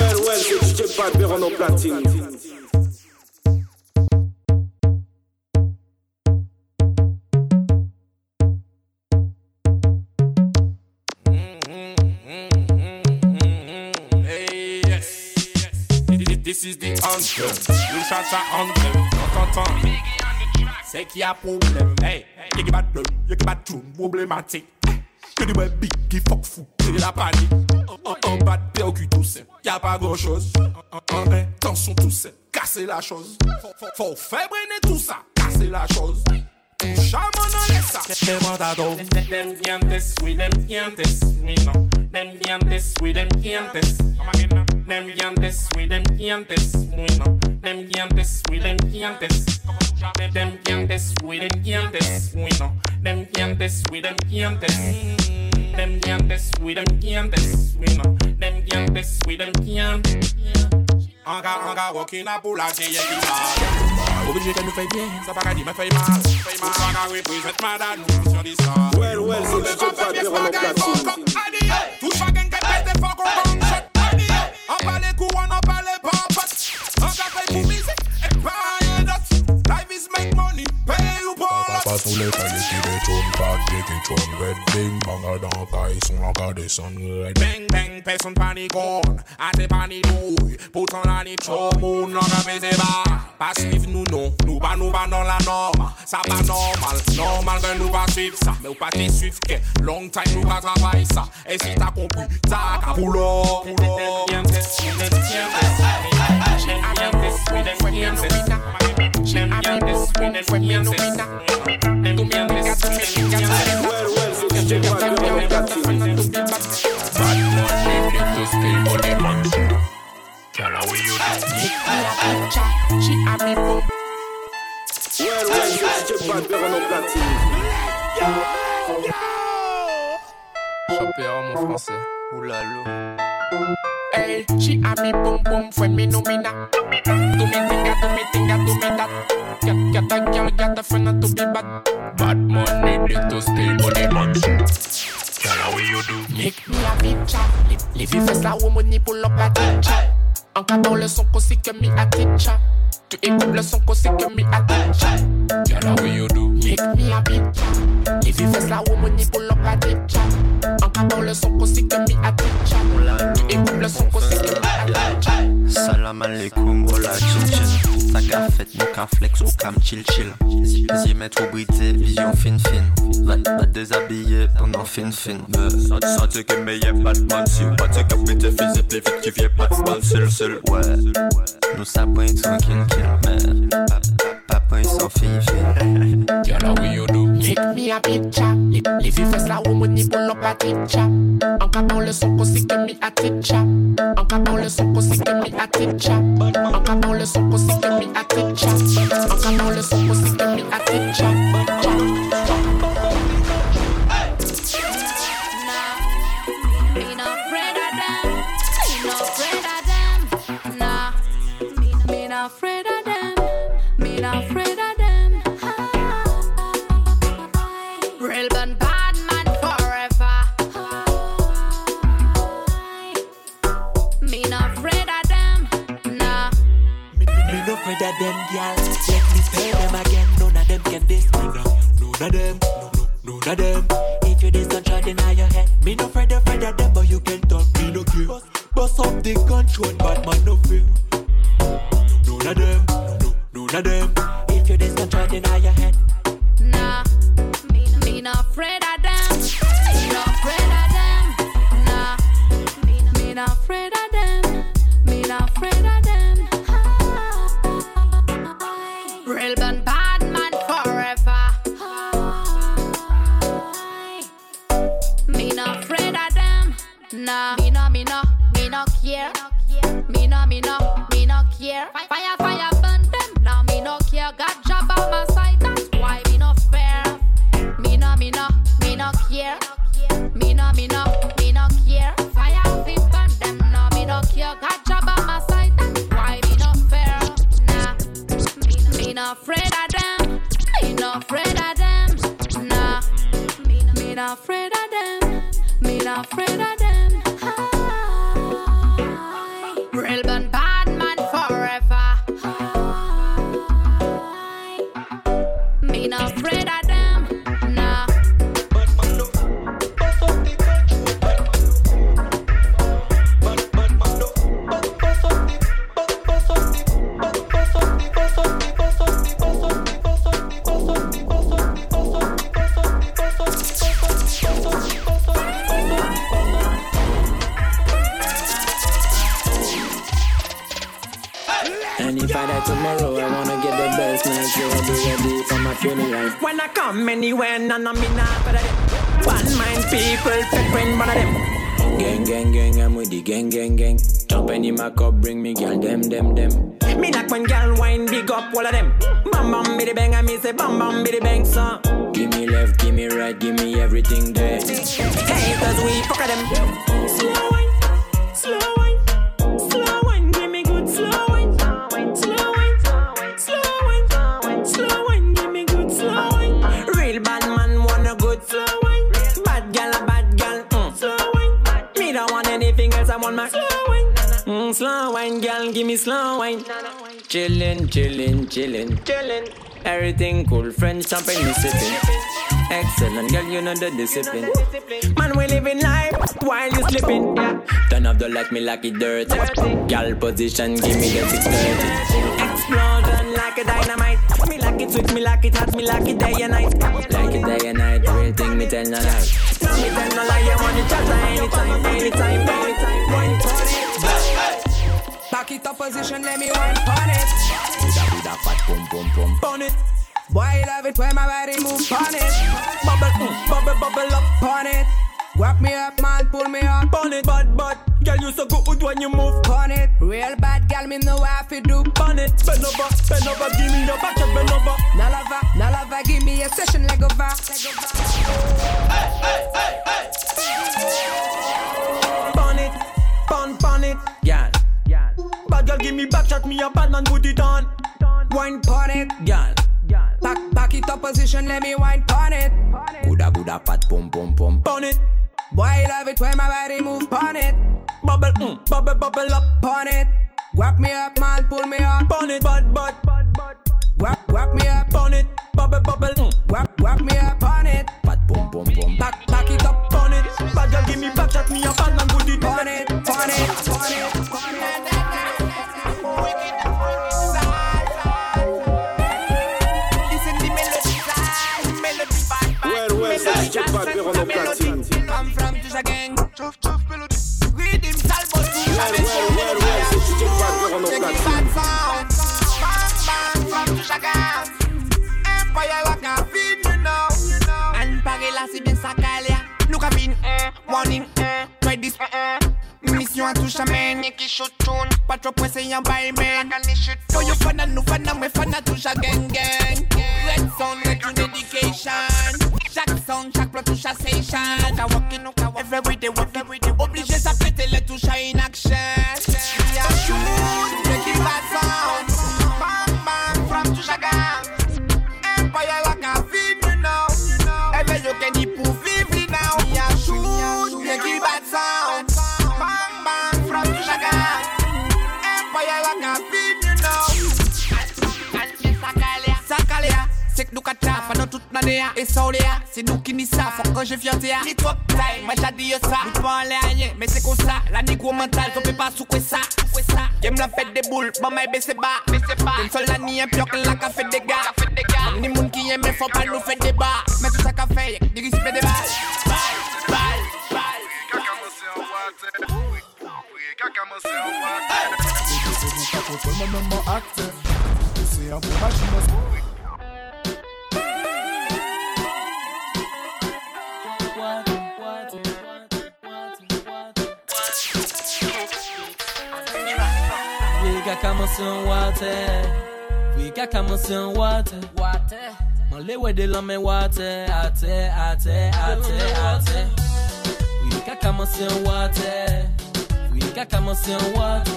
Well, well, c'est DJ Pat Véron platine. This is the anthem. You shots are anthem. On t'entend. C'est qu'il y a problème. Hey, y'a qui bat le, y'a qui bat tout, problématique. Que des ouais big qui fuck fou, c'est la panique. En, bas de paix au cul tout seul, y'a pas grand chose. En intention tout seul, casser la chose. Faut, faire brûler tout ça, casser la chose. Chama no Them dientes, oui, them dientes, oui, non. Them dientes, oui, them dientes. Them dientes, oui, them dientes, oui, non. Them dientes, oui, them dientes. Anga, anga, walking up, vieille qui Obligé qu'elle nous fait bien, ça dire, me fait mal. Fait mal, anga, représente madame, nous sur l'histoire. Well, well, c'est DJ Badberone platine. Tout sous les cahiers qui détournent, pas de qui tourne, red bing, bang dans caille, son encore descend, red Bang bang, personne panique on. A te panikouille, pourtant la ni chaud Moun nan ka pese ba Pas suiv nou non, nou pa nou pa dans la norme Ça pas normal, normal que nous pas suivre ça Mais ou pas te suivre que long time nous pas travailler ça Et si t'as compris, t'as qu'à poulo the mansion. Girl, how you do? She a me boom. Well, DJ Pat platine. Mon français. Oulala. Hey, she a me boom boom friend me no me not. Do me tinga, do me tinga, do me that. Get get a girl, get a friend not to be bad. Bad money, to stay. Girl, how you do? Make me a bitcha. Live you first la woman pull up teacher. Encore le son qu'on que mi aticha. Tu écoutes le son qu'on que mi aticha. Yeah, la way you do. Make me a bitch. If you face la woman, you pull up a ditcha. Encore le son qu'on sait que mi aticha. Tu écoutes le son qu'on sait que mi aticha. Salam alaikum, hola saga fait mon cas flex au cam chill chill. Visier mettre au bridé, vision fine fine. Va, va déshabiller pendant fin fin. Sentez sentez que meilleur pas Batman sur pas de capitaine faisait plus vite qu'il vient Batman seul seul. Ouais, nous ça brille tranquille, mais. Pa, pa point sans fin fin Girl, how you do? Make me a picture. Live, live you first la woman ni pull up la teacher. En cadre le son qu'on sait que me a teacher. En cadre le son qu'on sait que me a teacher. En cadre le son qu'on sait que me a teacher. En cadre le son qu'on sait que me a teacher. Of them. No, no, of them. If you don't try deny your head. Me no afraid, afraid of them, but you can talk. Me no care. Bust up the control, bad man no fear. None of them. No, none of them. If you don't try deny your head. Nah, me, not afraid of Nah, Ready for my funeral. When I come anywhere, none of me not better them. One mind people, pick when one of them. Gang, gang, gang, I'm with the gang, gang, gang. Jump in my cup, bring me girl, them, them, them. Me like when girl wine big up all of them. Bam bam biddy bang, I me say bam bam biddy bang, son. Give me left, give me right, give me everything there. Haters we fuck them. Slow I want my slow wine. Mm, slow wine, girl, give me slow wine. Chillin', chillin', chillin', Chillin'. Everything cool, friends champagne me sipping. Excellent, girl, you know the discipline. Man, we living life while you sleeping. Yeah. Turn off the light, me like it dirty. Girl position, give me the 630. Explosion like a dynamite. Me like it sweet, me like it hot, me like it day and night. Like it day and night, real thing, me tell no lie. Me tell no lie, you want it just anytime, anytime, anytime. Wine on it. Back it up position, let me wine on it. Buddha, Buddha, fat, pum, pum, pum. On it. Boy, love it when my body move on it. Bubble, mm, bubble, bubble up on it. Wrap me up, man, pull me up on it. Bad, bad, girl, you so good when you move on it. Real bad, girl, me know what to do on it. Bend over, bend over, give me your back, just bend over. Now lava, now lava, give me a session leg over. Pon it, pon, pon it, Girl, Bad girl, give me back shot, me a bad man put it on. Wine pon it, girl. back, back it up position, let me wine pon it. Buddha, Buddha, fat, pum, pum, pum. Pon it. Boy, I love it when my body move pon it. Bubble, mm, bubble, bubble up pon it. Wrap me up, man, pull me up pon it. Bad, bad, bad, bad. Wrap, wrap me up pon it. Bubble, bubble, mm. wrap, wrap me up pon it. Fat, pum, pum, pum. Back, back it up pon it. Bad girl, give me back shot, me a bad man check pas, pire en platine. Come from Tisha gang. Shoot tune. Pas trop pressé, y'a by man. So you fan nous fan mais fan à touche à gang gang. Red sound, red tune dedication. Chaque sound, chaque plot touche à session. Ka walking, no ka walk. Every day, every day. C'est nous qui n'y ça, faut que je fierté, ni trop taille, moi j'ai dit ça, nous pas en rien, mais c'est comme ça, la négro mentale, on peut pas souquer ça, souquer ça, j'aime la fête des boules, bon, mais baissez bas, baissez bas, une seule la ni un pire que la café des gars, café des gars, ni moun qui aime, faut pas nous faire débat, mais tout ça qu'a fait, des balles, balles, balles, ka kamanse an wate. Fwi ka kamanse an wate. Man lewe de lanmen wate. Ate, ate, ate, ate. Fwi ka kamanse an wate. Fwi ka kamanse an wate.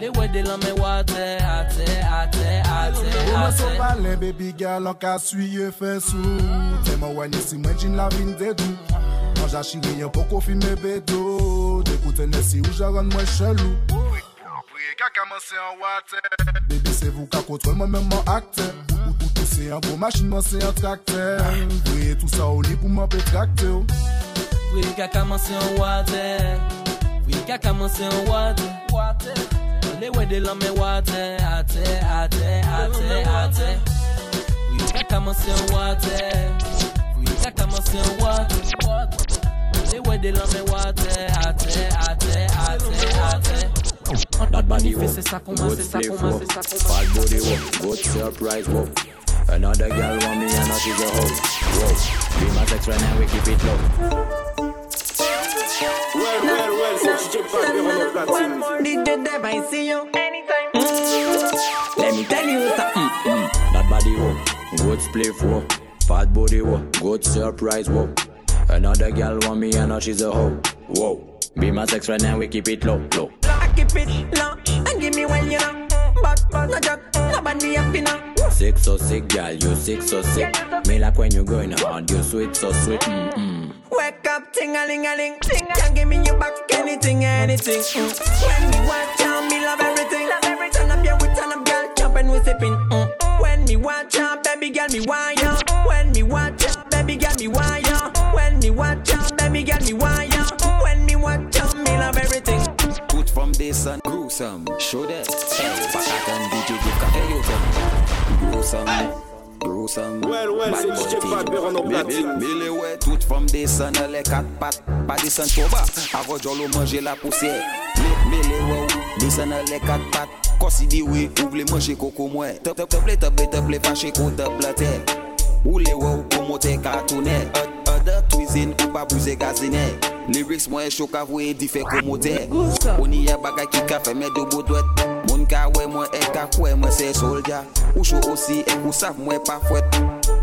Le we de lan men wate, ate, ate, ate, ate. Oman so pale, baby girl, an ka suye fesou Teman wè nisi mwen jin la vin dedou Manja chiri yon poko fi me bedo. Dekoute nesi ou jaran mwen chelou. ka kamanse an wate. Baby se vou ka kontrol mwen men man akte. Ou toutou se an pou machin man se an trakte Vreye tout sa ou li pou man pe trakte Vreye ka kamanse an wate. Vreye ka kamanse an wate. Wate. Le we de lan men wate. Ate, ate, ate, ate. Vreye ka kamanse an wate. Vreye ka kamanse an wate. Wate. Le we de lan men wate. Ate, ate, ate, ate. That body Manifeste walk, sa koman, good se sa flip koman, walk, se sa koman. bad body walk, good surprise walk. Another girl want me and now she's a hoe. Whoa, be my sex right now, we keep it low. Well, well, well, so c'est DJ Pat, Véron au platine. DJ Deb, I see you anytime. Let me tell you something. Mm. That body walk, good split walk, fat body walk, good surprise walk. Another girl want me and now she's a hoe. Whoa, be my sex right now, we keep it low, low. Keep it low and give me well, you know. But, but, no joke, nobody happy now. Sick so sick, girl, you sick so sick. Me like when you going hard, you sweet so sweet. Mm-mm. Wake up, ting a ling a ling. Can give me you back anything, anything. Mm. When me watch out, me love everything. Love everything. Turn up your with turn up, girl, jump and we sipping. Mm. When me watch out, some, show that. Back Well, c'est le. Mille ouais, les quatre pattes. La poussière. Mille ouais, descendent les quatre pattes. Coco. Top, top, top, top, top, top, fâché contre la terre. Ou les ouais, ou comme on t'est cartonné. kouzine, Ou pa bouze gazine. Lyrics mwen chok avwe di fe komote. Oni ya e bagay ki ka fe me do bodwet Moun ka we mwen e ka kwe mwen se solja Ou chou osi e kou sav mwen pa fwet.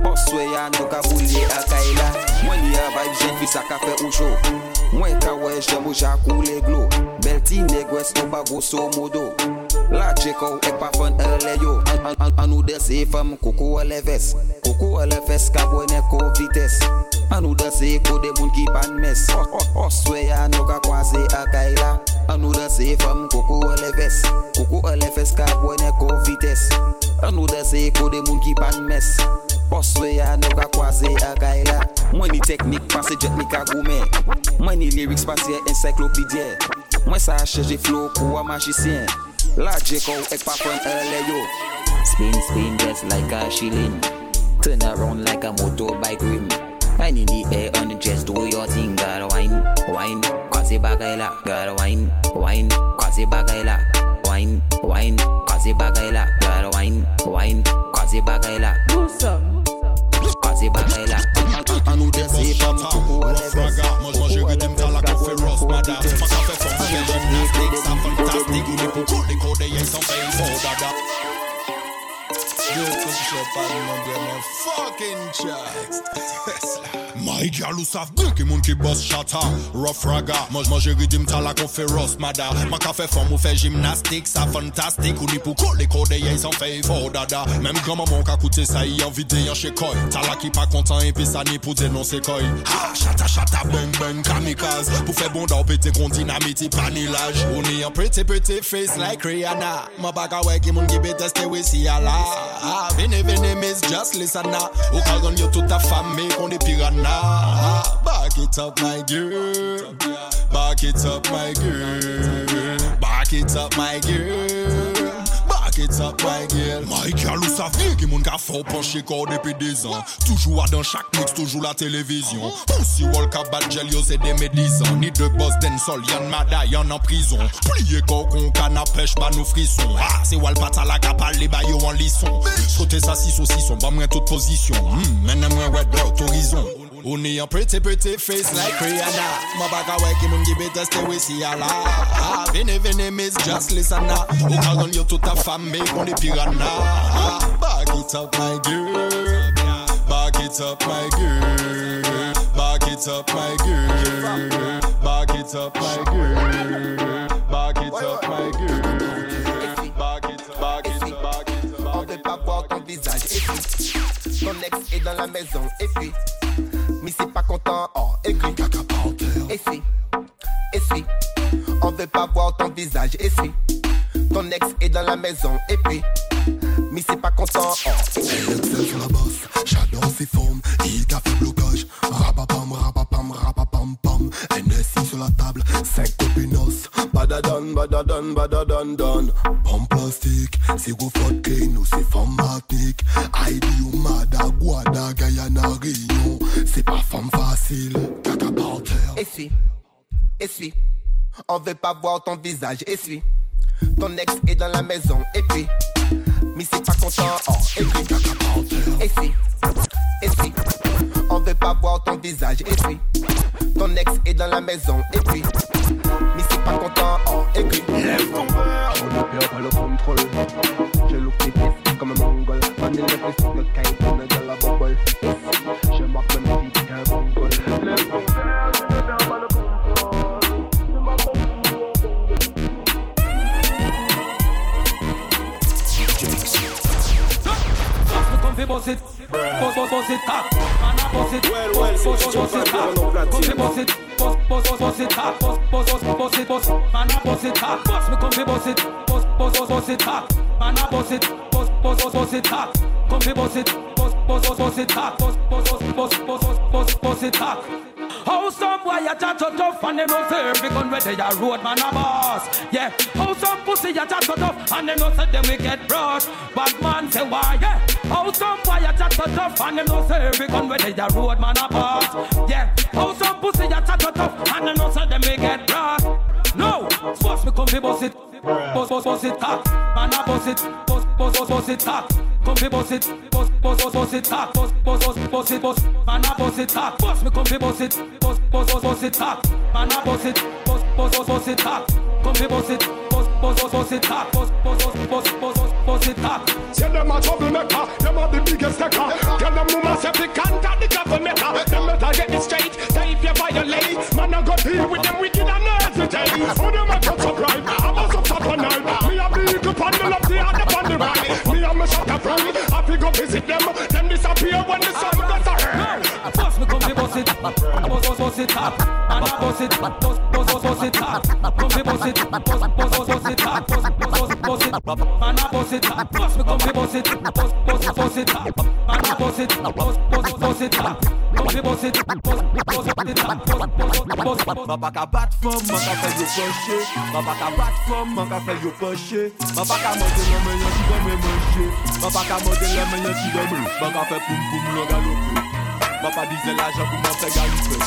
Oswe ya nou ka boulye akay la Mwen ya vibe jen fi sa ka fe ou chou. Mwen ka we jen mou jakou le glo. Bel ti negwes nou bago so modo. La chekou e pa fon ele yo. An, an, an nou dese fam koukou ele ves. Koukou ele fes kabwene kou vites. An nou dese kode moun ki pan mes. Oswe ya nou ka kwaze akay la. An nou dese fam koukou ele ves. Koukou ele fes kabwene kou vites. An nou dese kode moun ki pan mes. Oswe ya nou ka kwaze akay la. Mwen ni teknik panse jet ni kagoume Mwen ni lirik panse encyklopidye Mwen sa cheje flow pou a majisyen La Jeko ek pa fon ele yo Spin, spin just like a shilling. Turn around like a motorbike rim. And in the air on the chest, do your thing, gotta wine, wine. Cause it bagay la, gotta wine, wine. Cause it bagay la, wine, wine. Cause it bagay la, gotta wine, wine. Cause it bagay la. Do some. Cause it bagay la. An ou de se fam koko ele ves Moi je mange rythme t'as la café Ross madame Ma café fort, fais gymnastique Ça fantastique, il est pour coller coder Y'a sans paye fort dada Yo, que My gal ou saf gen ki moun ki bos chata. Rough raga, moj manje ridim talak ou fe ros mada. Ma ka fe fom ou fe jimnastik, sa fantastik Ou ni pou kole kode ye san fe ifo dada. Mem gama moun ka koute sa yi an vide yon shekoy Talak ki pa kontan epi sa ni pou denonse koy Ha, chata chata, beng beng, kamikaz Pou fe bonda ou pete kon dinamiti panilaj Ou ni an pretty pretty face like Rihanna. Ma baga we ki moun ki bete ste we si ala Ah, vene vene miss just listen na Ou kal gon yo toute ta famille qu'on est piranha? Back it up my girl. Back it up my girl. Back it up my girl kids up my girl. My girl ou sa fi Ki moun ka fò panche kò depi dezan Toujou a dan chak mix, toujou la televizyon Pousi wol ka bat jel yo se de medizan Ni de boss den sol, yon mada yon an prison. Pliye kò kon ka na pech ba nou frison Ha, ah, se wal pata la ka pale ba yo an lison Sote sa siso sison, ba mwen tout posisyon Menen hmm, mwen wè dè otorizon horizon On est un pretty pretty face like Rihanna? Ma baka ouais qui moun qui béteste we si ala Ah, vene vene miss just listen na Ou kal gon yo toute ta famille qu'on est piranha Ah, Back it up my girl. Back it up my girl. Back it up my girl. Back it up my girl. Back it up my girl. Back it up, On pas voir ton visage et Ton ex est dans la maison et puis content, oh aigri Et si, et si On veut pas voir ton visage et si Ton ex est dans la maison et puis mais c'est pas content. Oh. Excel sur la bosse, j'adore ses formes, il fait blocage. Rapapam, rapapam, rapapam, pam. NSI sur la table, 5 copinos. Badadon, badadon, badadon, don. Pomme plastique, c'est gros faute ou c'est formatique. ID ou Mada, Guada, Guyana, Réunion. C'est pas Essuie, essuie. On veut pas voir ton visage, essuie. Ton ex est dans la maison, et puis. Mais c'est pas content, oh, et puis. Essuie, essuie. On veut pas voir ton visage, essuie. Ton ex est dans la maison, et puis. Mais c'est pas content, oh, et puis. Lève. On ne perd pas le contrôle. Je look comme un mongol. On est le plus boss it, ah. Man a boss it, well well, boss boss boss it, ah. Come fi boss it, boss boss boss it, ah. Boss boss boss it, boss. Man a boss it, ah. Boss me come fi boss it, boss boss boss it, ah. Man a boss it, boss boss boss it, ah. Come fi boss it, boss boss boss it, ah. Boss boss boss boss boss boss it, ah. How some boy a chat so tough and them know say every gun where they a road man a boss. Yeah. How some pussy a chat so tough and them know say them we get brushed. Bad man say why? Yeah. How some boy a chat so tough and them know say every gun where they a road man a boss. Yeah. How some pussy a chat so tough and them know say them we get brushed. No. Boss me come fi boss it. Boss boss boss it cock. Man a boss it. Boss boss boss boss it cock. Come fi boss it. Boss boss boss boss it cock. Boss boss boss boss it boss. Man a boss it cock. Boss me come fi boss it. Boss boss boss boss it cock. Man a boss it. Boss boss boss boss it cock. Come fi boss it. Boss boss boss boss it cock. Boss boss boss boss boss boss it cock. Say them a troublemaker, them are the biggest taker. Tell them no can't got the government. Them better get it straight. Say if you violate, man I go deal with them wicked and hesitate. Who them a touch up fi go visit them, them disappear when the sun goes ahead. Boss me come fi boss it. Boss boss boss it cock. Man a boss it. Boss boss boss it cock. Come fi boss it. Boss boss boss it. Boss boss boss boss it. Man a boss it. Boss me come fi boss it. Boss boss boss it cock. Man a boss it. Boss boss boss it cock. Bose bose, bose, bose, bose, bose, bose Mwen pa ka bat fom, mwen ka fè yo poche Mwen pa ka bat fom, mwen ka fè yo poche Mwen pa ka mande lè men yon ti gò mè manche Mwen pa ka mande lè men yon ti gò mè Mwen ka fè poum poum lò galopè Mwen pa dize l'ajan pou mwen fè galopè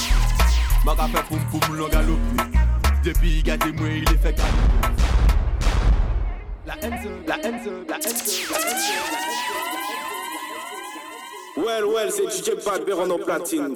Mwen ka fè poum poum lò galopè Depi yi gade mwen, yi lè fè galopè La enze, la enze, la enze, la enze, la enze Well, well, c'est DJ Béron en platine.